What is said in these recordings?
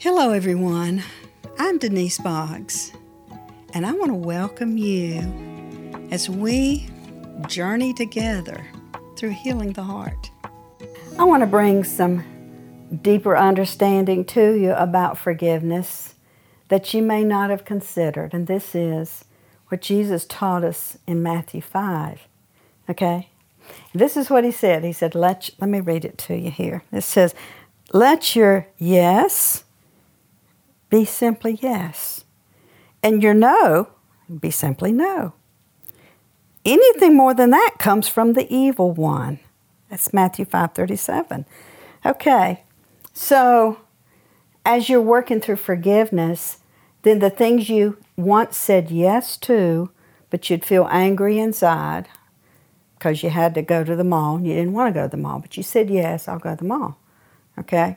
Hello, everyone. I'm Denise Boggs, and I want to welcome you as we journey together through healing the heart. I want to bring some deeper understanding to you about forgiveness that you may not have considered, and this is what Jesus taught us in Matthew 5. Okay? This is what he said. He said, let, let me read it to you here. It says, Let your yes be simply yes. And your no be simply no. Anything more than that comes from the evil one. That's Matthew 5:37. Okay. So as you're working through forgiveness, then the things you once said yes to, but you'd feel angry inside because you had to go to the mall. And you didn't want to go to the mall, but you said yes, I'll go to the mall. Okay?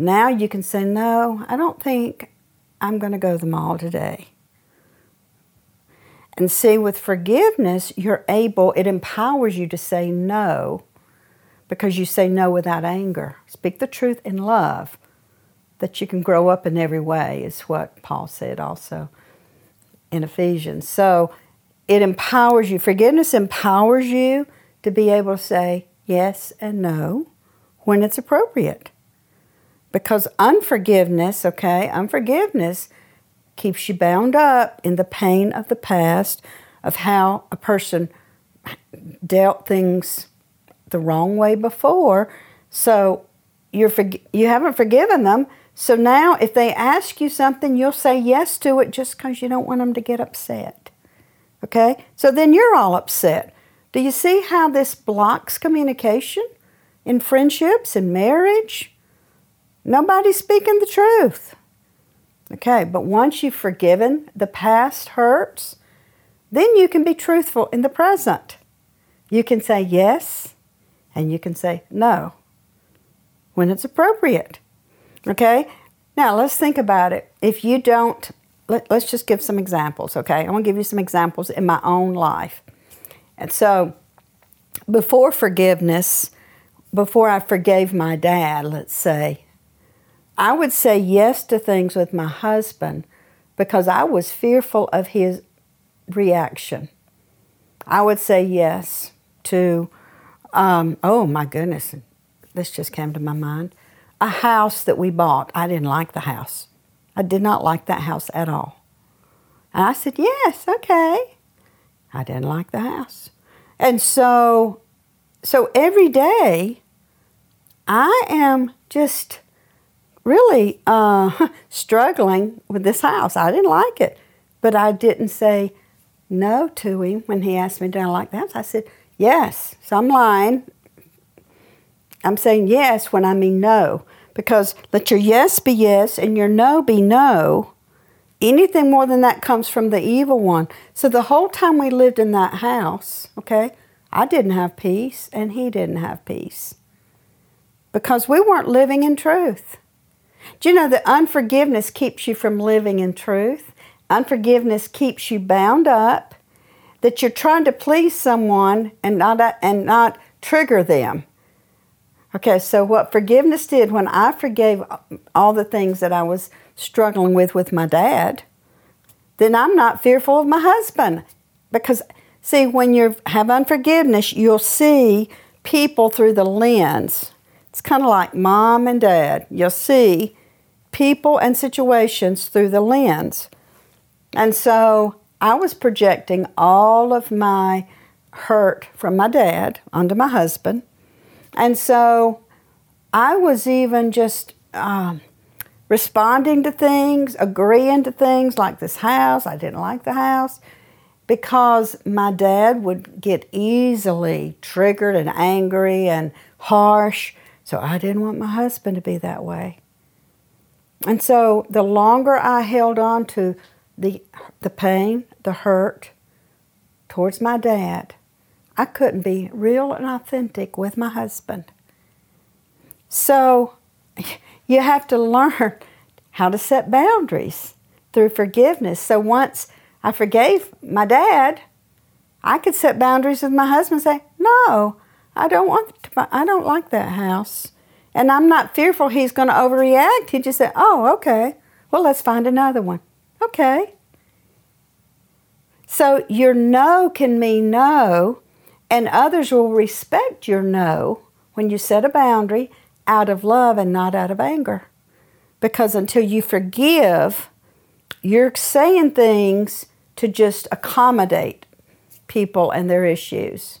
Now you can say, no, I don't think I'm going to go to the mall today. And see, with forgiveness, you're able, it empowers you to say no because you say no without anger. Speak the truth in love, that you can grow up in every way, is what Paul said also in Ephesians. So it empowers you. Forgiveness empowers you to be able to say yes and no when it's appropriate. Because unforgiveness, okay, unforgiveness keeps you bound up in the pain of the past, of how a person dealt things the wrong way before. So you're you haven't forgiven them. So now, if they ask you something, you'll say yes to it just because you don't want them to get upset. Okay? So then you're all upset. Do you see how this blocks communication in friendships and marriage? Nobody's speaking the truth. Okay, but once you've forgiven the past hurts, then you can be truthful in the present. You can say yes and you can say no when it's appropriate. Okay? Now let's think about it. If you don't, let, us just give some examples, okay? I want to give you some examples in my own life. And so, before forgiveness, before I forgave my dad, let's say, I would say yes to things with my husband because I was fearful of his reaction. I would say yes to, um, oh my goodness, this just came to my mind. A house that we bought. I didn't like the house. I did not like that house at all. And I said, yes, okay. I didn't like the house. And so, so every day, I am just really uh, struggling with this house. I didn't like it, but I didn't say no to him when he asked me, "Do I like the house?" I said yes. So I'm lying. I'm saying yes when I mean no, because let your yes be yes and your no be no. Anything more than that comes from the evil one. So the whole time we lived in that house, okay, I didn't have peace and he didn't have peace because we weren't living in truth. Do you know that unforgiveness keeps you from living in truth? Unforgiveness keeps you bound up, that you're trying to please someone and not, and not trigger them. Okay, so what forgiveness did when I forgave all the things that I was struggling with with my dad, then I'm not fearful of my husband. Because, see, when you have unforgiveness, you'll see people through the lens. It's kind of like mom and dad. You'll see people and situations through the lens. And so I was projecting all of my hurt from my dad onto my husband. And so I was even just um, responding to things, agreeing to things like this house. I didn't like the house because my dad would get easily triggered and angry and harsh. So I didn't want my husband to be that way. And so the longer I held on to the, the pain, the hurt towards my dad, I couldn't be real and authentic with my husband. So you have to learn how to set boundaries through forgiveness. So once I forgave my dad, I could set boundaries with my husband and say, No, I don't want to, I don't like that house. And I'm not fearful he's going to overreact. He just said, oh, okay. Well, let's find another one. Okay. So your no can mean no, and others will respect your no when you set a boundary out of love and not out of anger. Because until you forgive, you're saying things to just accommodate people and their issues.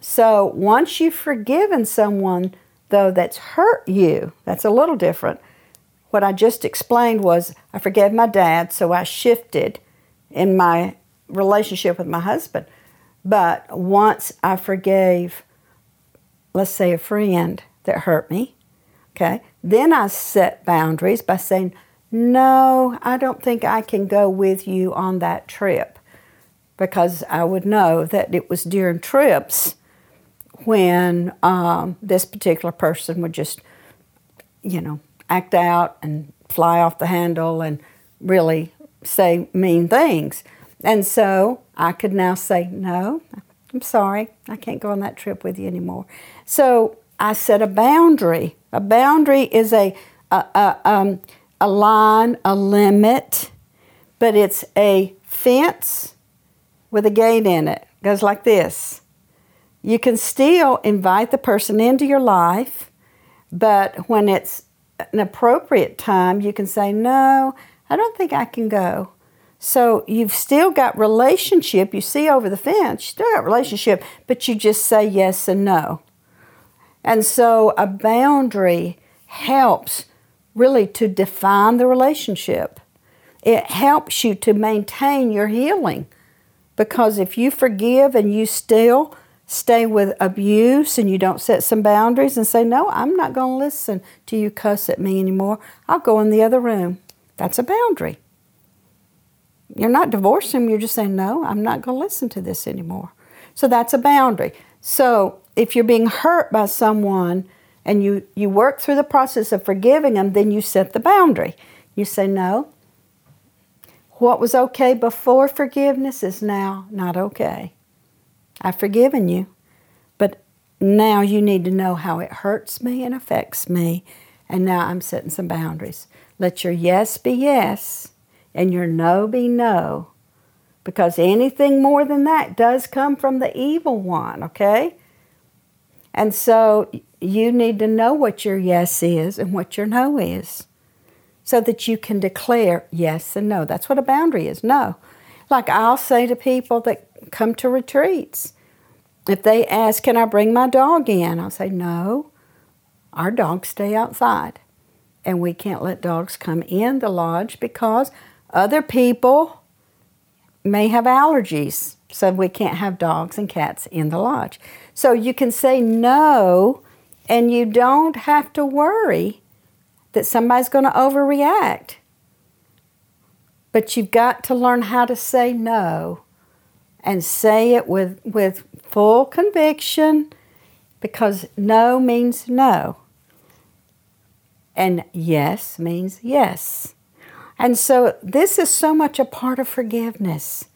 So once you've forgiven someone, though, that's hurt you, that's a little different. What I just explained was I forgave my dad, so I shifted in my relationship with my husband. But once I forgave, let's say, a friend that hurt me, okay, then I set boundaries by saying, no, I don't think I can go with you on that trip because I would know that it was during trips when um, this particular person would just, you know, act out and fly off the handle and really say mean things. And so I could now say, no, I'm sorry, I can't go on that trip with you anymore. So I set a boundary. A boundary is a, a, a, um, a line, a limit, but it's a fence with a gate in it. it. Goes like this. You can still invite the person into your life, but when it's an appropriate time, you can say, No, I don't think I can go. So you've still got relationship. You see over the fence, you still got relationship, but you just say yes and no. And so a boundary helps really to define the relationship. It helps you to maintain your healing. Because if you forgive and you still stay with abuse and you don't set some boundaries and say, No, I'm not going to listen to you cuss at me anymore, I'll go in the other room. That's a boundary. You're not divorcing him, you're just saying, No, I'm not going to listen to this anymore. So that's a boundary. So if you're being hurt by someone and you, you work through the process of forgiving them, then you set the boundary. You say, No, what was okay before forgiveness is now not okay. I've forgiven you, but now you need to know how it hurts me and affects me, and now I'm setting some boundaries. Let your yes be yes and your no be no, because anything more than that does come from the evil one, okay? And so you need to know what your yes is and what your no is so that you can declare yes and no. That's what a boundary is no. Like I'll say to people that come to retreats, if they ask, Can I bring my dog in? I'll say, No, our dogs stay outside. And we can't let dogs come in the lodge because other people may have allergies. So we can't have dogs and cats in the lodge. So you can say no, and you don't have to worry that somebody's going to overreact. But you've got to learn how to say no and say it with, with full conviction because no means no. And yes means yes. And so this is so much a part of forgiveness.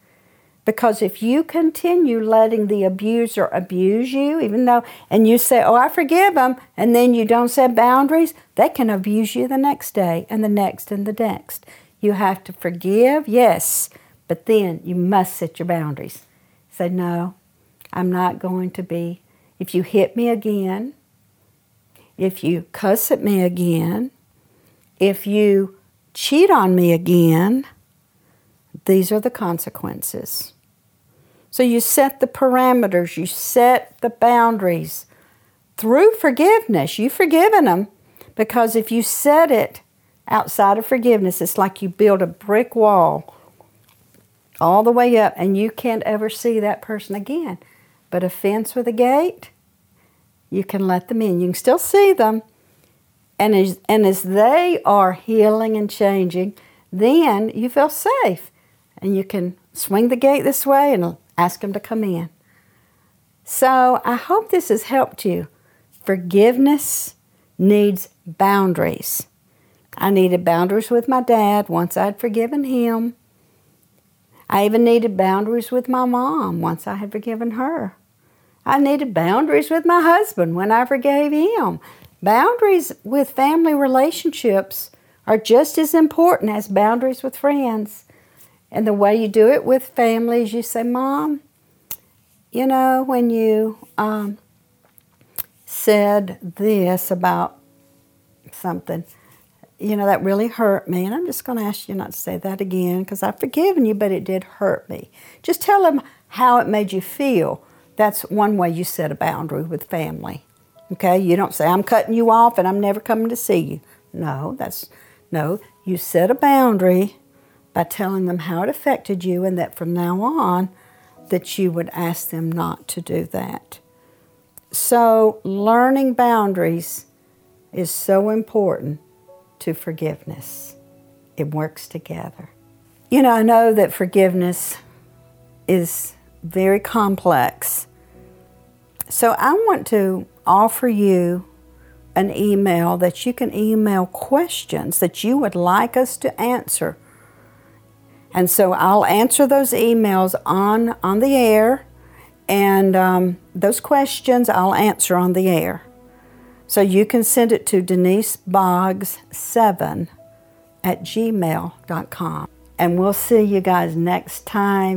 Because if you continue letting the abuser abuse you, even though, and you say, Oh, I forgive them, and then you don't set boundaries, they can abuse you the next day and the next and the next. You have to forgive, yes, but then you must set your boundaries. Say, No, I'm not going to be. If you hit me again, if you cuss at me again, if you cheat on me again, these are the consequences. So you set the parameters, you set the boundaries through forgiveness. You've forgiven them because if you set it outside of forgiveness, it's like you build a brick wall all the way up and you can't ever see that person again. But a fence with a gate, you can let them in. You can still see them. And as, and as they are healing and changing, then you feel safe and you can swing the gate this way and ask them to come in. So I hope this has helped you. Forgiveness needs boundaries. I needed boundaries with my dad once I'd forgiven him. I even needed boundaries with my mom once I had forgiven her. I needed boundaries with my husband when I forgave him. Boundaries with family relationships are just as important as boundaries with friends. And the way you do it with families, you say, Mom, you know, when you um, said this about something, you know, that really hurt me. And I'm just going to ask you not to say that again because I've forgiven you, but it did hurt me. Just tell them how it made you feel. That's one way you set a boundary with family. Okay? You don't say, I'm cutting you off and I'm never coming to see you. No, that's, no. You set a boundary by telling them how it affected you and that from now on, that you would ask them not to do that. So, learning boundaries is so important to forgiveness. It works together. You know, I know that forgiveness is very complex. So, I want to offer you an email that you can email questions that you would like us to answer and so I'll answer those emails on, on the air, and um, those questions I'll answer on the air. So you can send it to deniseboggs7 at gmail.com. And we'll see you guys next time.